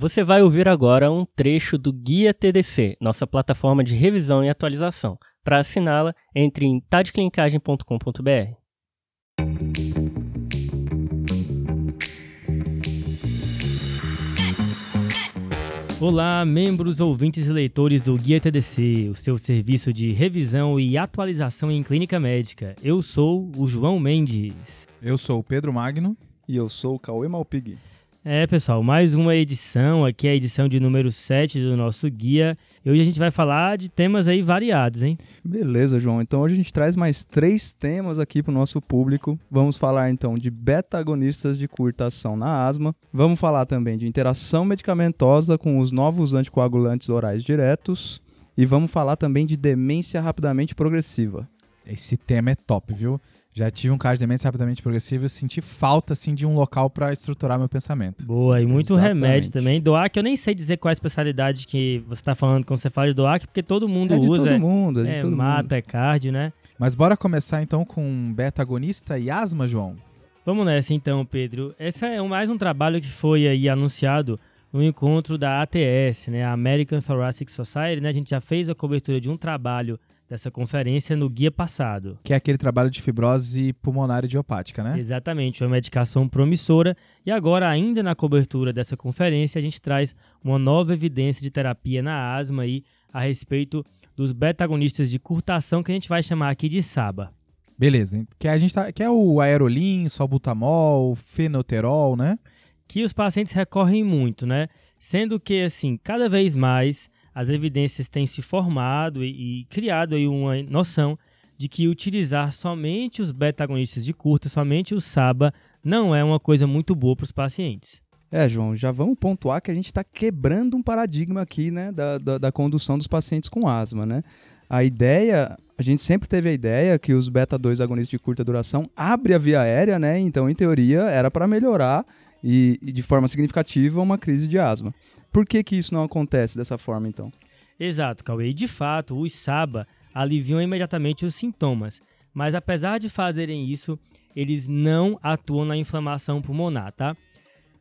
Você vai ouvir agora um trecho do Guia TDC, nossa plataforma de revisão e atualização. Para assiná-la, entre em tadeclinicagem.com.br. Olá, membros, ouvintes e leitores do Guia TDC, o seu serviço de revisão e atualização em clínica médica. Eu sou o João Mendes. Eu sou o Pedro Magno. E eu sou o Cauê Malpig. É, pessoal, mais uma edição, aqui é a edição de número 7 do nosso guia. E hoje a gente vai falar de temas aí variados, hein? Beleza, João. Então hoje a gente traz mais três temas aqui para o nosso público. Vamos falar então de beta-agonistas de curta ação na asma. Vamos falar também de interação medicamentosa com os novos anticoagulantes orais diretos. E vamos falar também de demência rapidamente progressiva. Esse tema é top, viu? Já tive um caso de demência rapidamente progressiva e senti falta assim de um local para estruturar meu pensamento. Boa, e muito Exatamente. remédio também. DOAC, eu nem sei dizer qual é a especialidade que você está falando quando você fala de DOAC, porque todo mundo é de usa. Todo mundo, é de é, todo mata, mundo. é cardio, né? Mas bora começar então com beta-agonista e asma, João? Vamos nessa então, Pedro. Esse é mais um trabalho que foi aí anunciado no encontro da ATS, né, a American Thoracic Society, né? A gente já fez a cobertura de um trabalho dessa conferência no guia passado. Que é aquele trabalho de fibrose pulmonar idiopática, né? Exatamente, uma medicação promissora. E agora, ainda na cobertura dessa conferência, a gente traz uma nova evidência de terapia na asma aí a respeito dos beta-agonistas de curtação que a gente vai chamar aqui de SABA. Beleza, que a gente tá, que é o aerolin, salbutamol, fenoterol, né? Que os pacientes recorrem muito, né? Sendo que assim, cada vez mais as evidências têm se formado e, e criado aí uma noção de que utilizar somente os beta-agonistas de curta, somente o SABA, não é uma coisa muito boa para os pacientes. É, João, já vamos pontuar que a gente está quebrando um paradigma aqui, né, da, da, da, condução dos pacientes com asma, né? A ideia, a gente sempre teve a ideia que os beta-2 agonistas de curta duração abrem a via aérea, né? Então, em teoria, era para melhorar e, e, de forma significativa uma crise de asma. Por que, que isso não acontece dessa forma, então? Exato, Cauê. E de fato, os SABA aliviam imediatamente os sintomas, mas apesar de fazerem isso, eles não atuam na inflamação pulmonar, tá?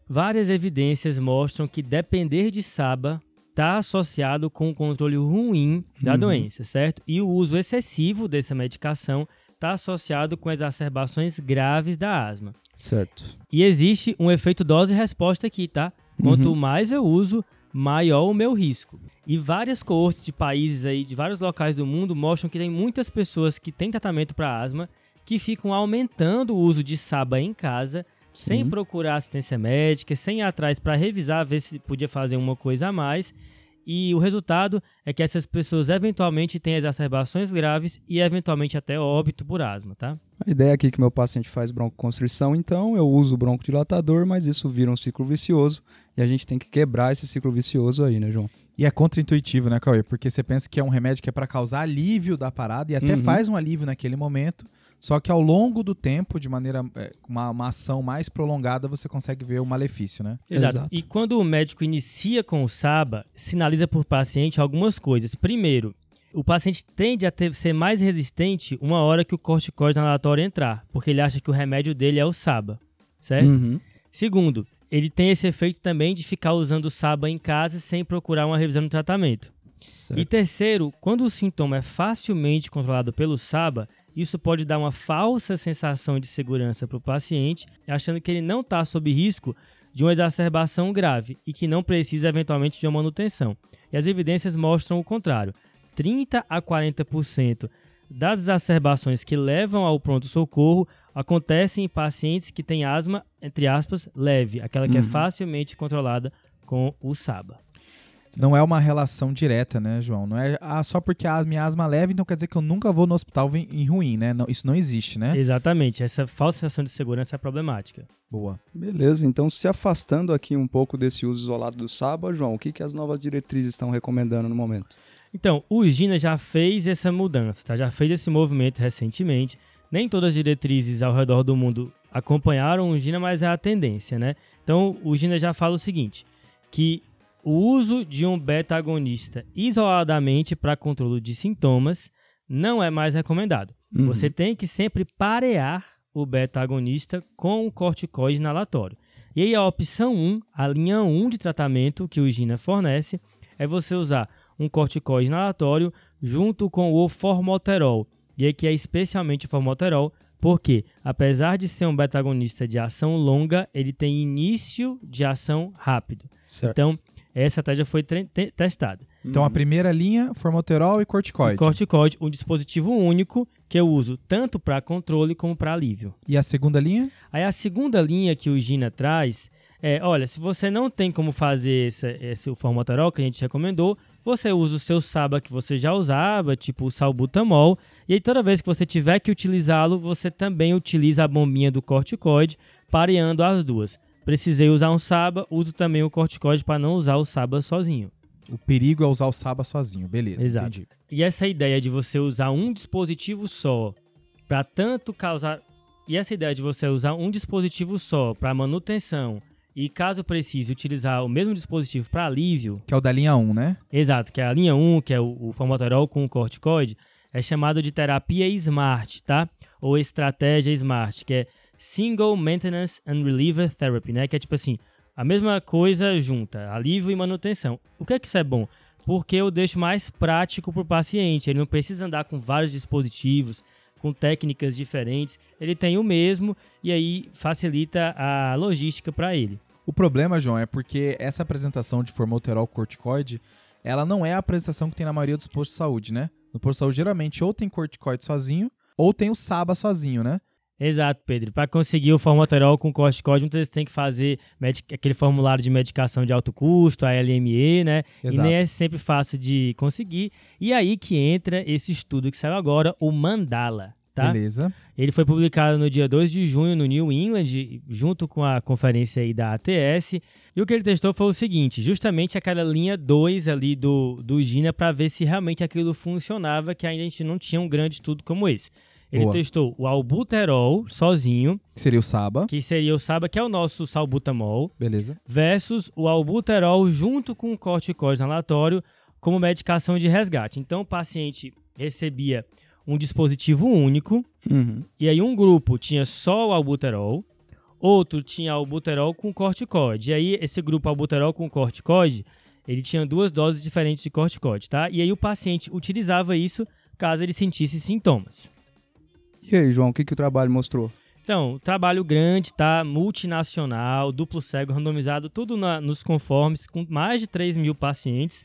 Várias evidências mostram que depender de SABA está associado com o controle ruim da uhum. doença, certo? E o uso excessivo dessa medicação está associado com exacerbações graves da asma. Certo. E existe um efeito dose-resposta aqui, tá? Quanto uhum. mais eu uso, maior o meu risco. E várias coortes de países aí, de vários locais do mundo, mostram que tem muitas pessoas que têm tratamento para asma que ficam aumentando o uso de SABA em casa, Sim. sem procurar assistência médica, sem ir atrás para revisar, ver se podia fazer uma coisa a mais. E o resultado é que essas pessoas eventualmente têm exacerbações graves e eventualmente até óbito por asma, tá? A ideia aqui é que meu paciente faz broncoconstrição, então eu uso o broncodilatador, mas isso vira um ciclo vicioso e a gente tem que quebrar esse ciclo vicioso aí, né, João? E é contraintuitivo, né, Cauê? Porque você pensa que é um remédio que é para causar alívio da parada e até uhum. faz um alívio naquele momento, só que ao longo do tempo, de maneira é, uma, uma ação mais prolongada, você consegue ver o malefício, né? Exato. Exato. E quando o médico inicia com o SABA, sinaliza para o paciente algumas coisas. Primeiro, o paciente tende a ter, ser mais resistente uma hora que o corticoide inalatório entrar, porque ele acha que o remédio dele é o SABA, certo? Uhum. Segundo, ele tem esse efeito também de ficar usando o SABA em casa sem procurar uma revisão do tratamento. Certo. E terceiro, quando o sintoma é facilmente controlado pelo SABA, isso pode dar uma falsa sensação de segurança para o paciente, achando que ele não está sob risco de uma exacerbação grave e que não precisa eventualmente de uma manutenção. E as evidências mostram o contrário. 30 a 40% das exacerbações que levam ao pronto-socorro acontecem em pacientes que têm asma, entre aspas, leve, aquela que é uhum. é facilmente controlada com o SABA. Não é uma relação direta, né, João? Não é ah, só porque a minha asma é leve, então quer dizer que eu nunca vou no hospital em ruim, né? Não, isso não existe, né? Exatamente. Essa falsa sensação de segurança é problemática. Boa. Beleza, então se afastando aqui um pouco desse uso isolado do SABA, João, o que, que as novas diretrizes estão recomendando no momento? Então, o GINA já fez essa mudança, tá? já fez esse movimento recentemente. Nem todas as diretrizes ao redor do mundo acompanharam o GINA, mas é a tendência, né? Então, o GINA já fala o seguinte, que o uso de um beta-agonista isoladamente para controle de sintomas não é mais recomendado. Uhum. Você tem que sempre parear o beta-agonista com o corticoide inalatório. E aí a opção 1, a linha 1 de tratamento que o Gina fornece, é você usar um corticoide inalatório junto com o formoterol. E aqui é especialmente o formoterol, porque apesar de ser um beta-agonista de ação longa, ele tem início de ação rápido. Certo. Então, essa estratégia foi testada. Então a primeira linha, formoterol e corticoide. O corticoide, um dispositivo único que eu uso tanto para controle como para alívio. E a segunda linha? Aí a segunda linha que o Gina traz é, olha, se você não tem como fazer esse, esse formoterol que a gente recomendou, você usa o seu SABA que você já usava, tipo o salbutamol, e aí toda vez que você tiver que utilizá-lo, você também utiliza a bombinha do corticoide, pareando as duas. Precisei usar um SABA, uso também o corticoide para não usar o SABA sozinho. O perigo é usar o SABA sozinho, beleza. Exato. Entendi. E essa ideia de você usar um dispositivo só para tanto causar. E essa ideia de você usar um dispositivo só para manutenção e caso precise utilizar o mesmo dispositivo para alívio. Que é o da linha 1, né? Exato, que é a linha 1, que é o, o formoterol com o corticoide, é chamado de terapia SMART, tá? Ou estratégia SMART, que é Single Maintenance and Reliever Therapy, né? Que é tipo assim, a mesma coisa junta, alívio e manutenção. O que é que isso é bom? Porque eu deixo mais prático para o paciente. Ele não precisa andar com vários dispositivos, com técnicas diferentes. Ele tem o mesmo e aí facilita a logística para ele. O problema, João, é porque essa apresentação de formoterol corticoide, ela não é a apresentação que tem na maioria dos postos de saúde, né? No posto de saúde, geralmente, ou tem corticoide sozinho, ou tem o SABA sozinho, né? Exato, Pedro. Para conseguir o formoterol com corticoide, muitas vezes tem que fazer aquele formulário de medicação de alto custo, a LME, né? Exato. E nem é sempre fácil de conseguir. E aí que entra esse estudo que saiu agora, o Mandala, tá? Beleza. Ele foi publicado no dia 2 de junho no New England, junto com a conferência aí da ATS. E o que ele testou foi o seguinte, justamente aquela linha 2 ali do, do Gina para ver se realmente aquilo funcionava, que ainda a gente não tinha um grande estudo como esse. Ele Boa. testou o albuterol sozinho, Que seria o SABA. que seria o SABA, que é o nosso salbutamol, Beleza. versus o albuterol junto com o corticoide inalatório como medicação de resgate. Então o paciente recebia um dispositivo único, Uhum. e aí um grupo tinha só o albuterol, outro tinha albuterol com corticoide. E aí esse grupo albuterol com corticoide, ele tinha duas doses diferentes de corticoide, tá? E aí o paciente utilizava isso caso ele sentisse sintomas. E aí, João, o que, que o trabalho mostrou? Então, trabalho grande, tá? Multinacional, duplo cego, randomizado, tudo na- nos conformes, com mais de 3 mil pacientes.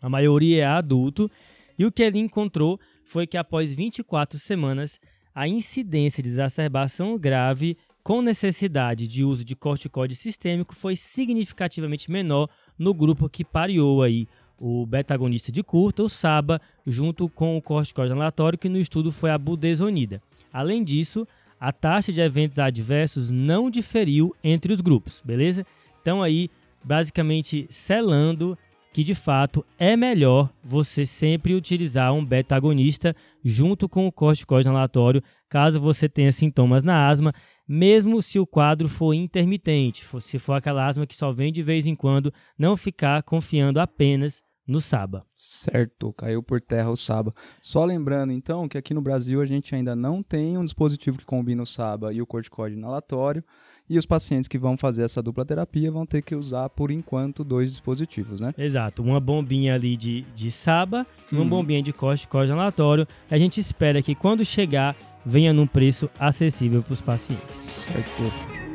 A maioria é adulto. E o que ele encontrou foi que após 24 semanas, a incidência de exacerbação grave com necessidade de uso de corticoide sistêmico foi significativamente menor no grupo que pareou aí o beta-agonista de curta, o SABA, junto com o corticoide aleatório, que no estudo foi a budesonida. Além disso, a taxa de eventos adversos não diferiu entre os grupos, beleza? Então aí, basicamente selando que de fato é melhor você sempre utilizar um beta-agonista junto com o corticoide inalatório, caso você tenha sintomas na asma, mesmo se o quadro for intermitente, se for aquela asma que só vem de vez em quando, não ficar confiando apenas no SABA. Certo, caiu por terra o SABA. Só lembrando, então, que aqui no Brasil a gente ainda não tem um dispositivo que combina o SABA e o corticoide inalatório, e os pacientes que vão fazer essa dupla terapia vão ter que usar, por enquanto, dois dispositivos, né? Exato, uma bombinha ali de, de SABA e uma Uhum. bombinha de corticoide inalatório. A gente espera que quando chegar, venha num preço acessível para os pacientes. Certo.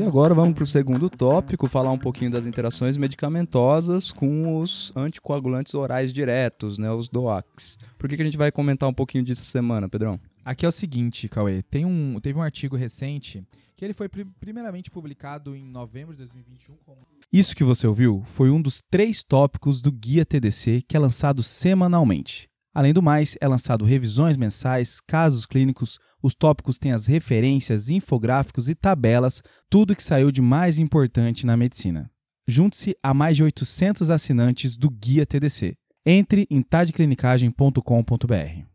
E agora vamos para o segundo tópico, falar um pouquinho das interações medicamentosas com os anticoagulantes orais diretos, né, os DOACs. Por que, que a gente vai comentar um pouquinho disso semana, Pedrão? Aqui é o seguinte, Cauê. Tem um, teve um artigo recente que ele foi pri- primeiramente publicado em novembro de 2021. como- Isso que você ouviu foi um dos três tópicos do Guia TDC que é lançado semanalmente. Além do mais, é lançado revisões mensais, casos clínicos, os tópicos têm as referências, infográficos e tabelas, tudo que saiu de mais importante na medicina. Junte-se a mais de 800 assinantes do Guia TDC. Entre em tadclinicagem.com.br.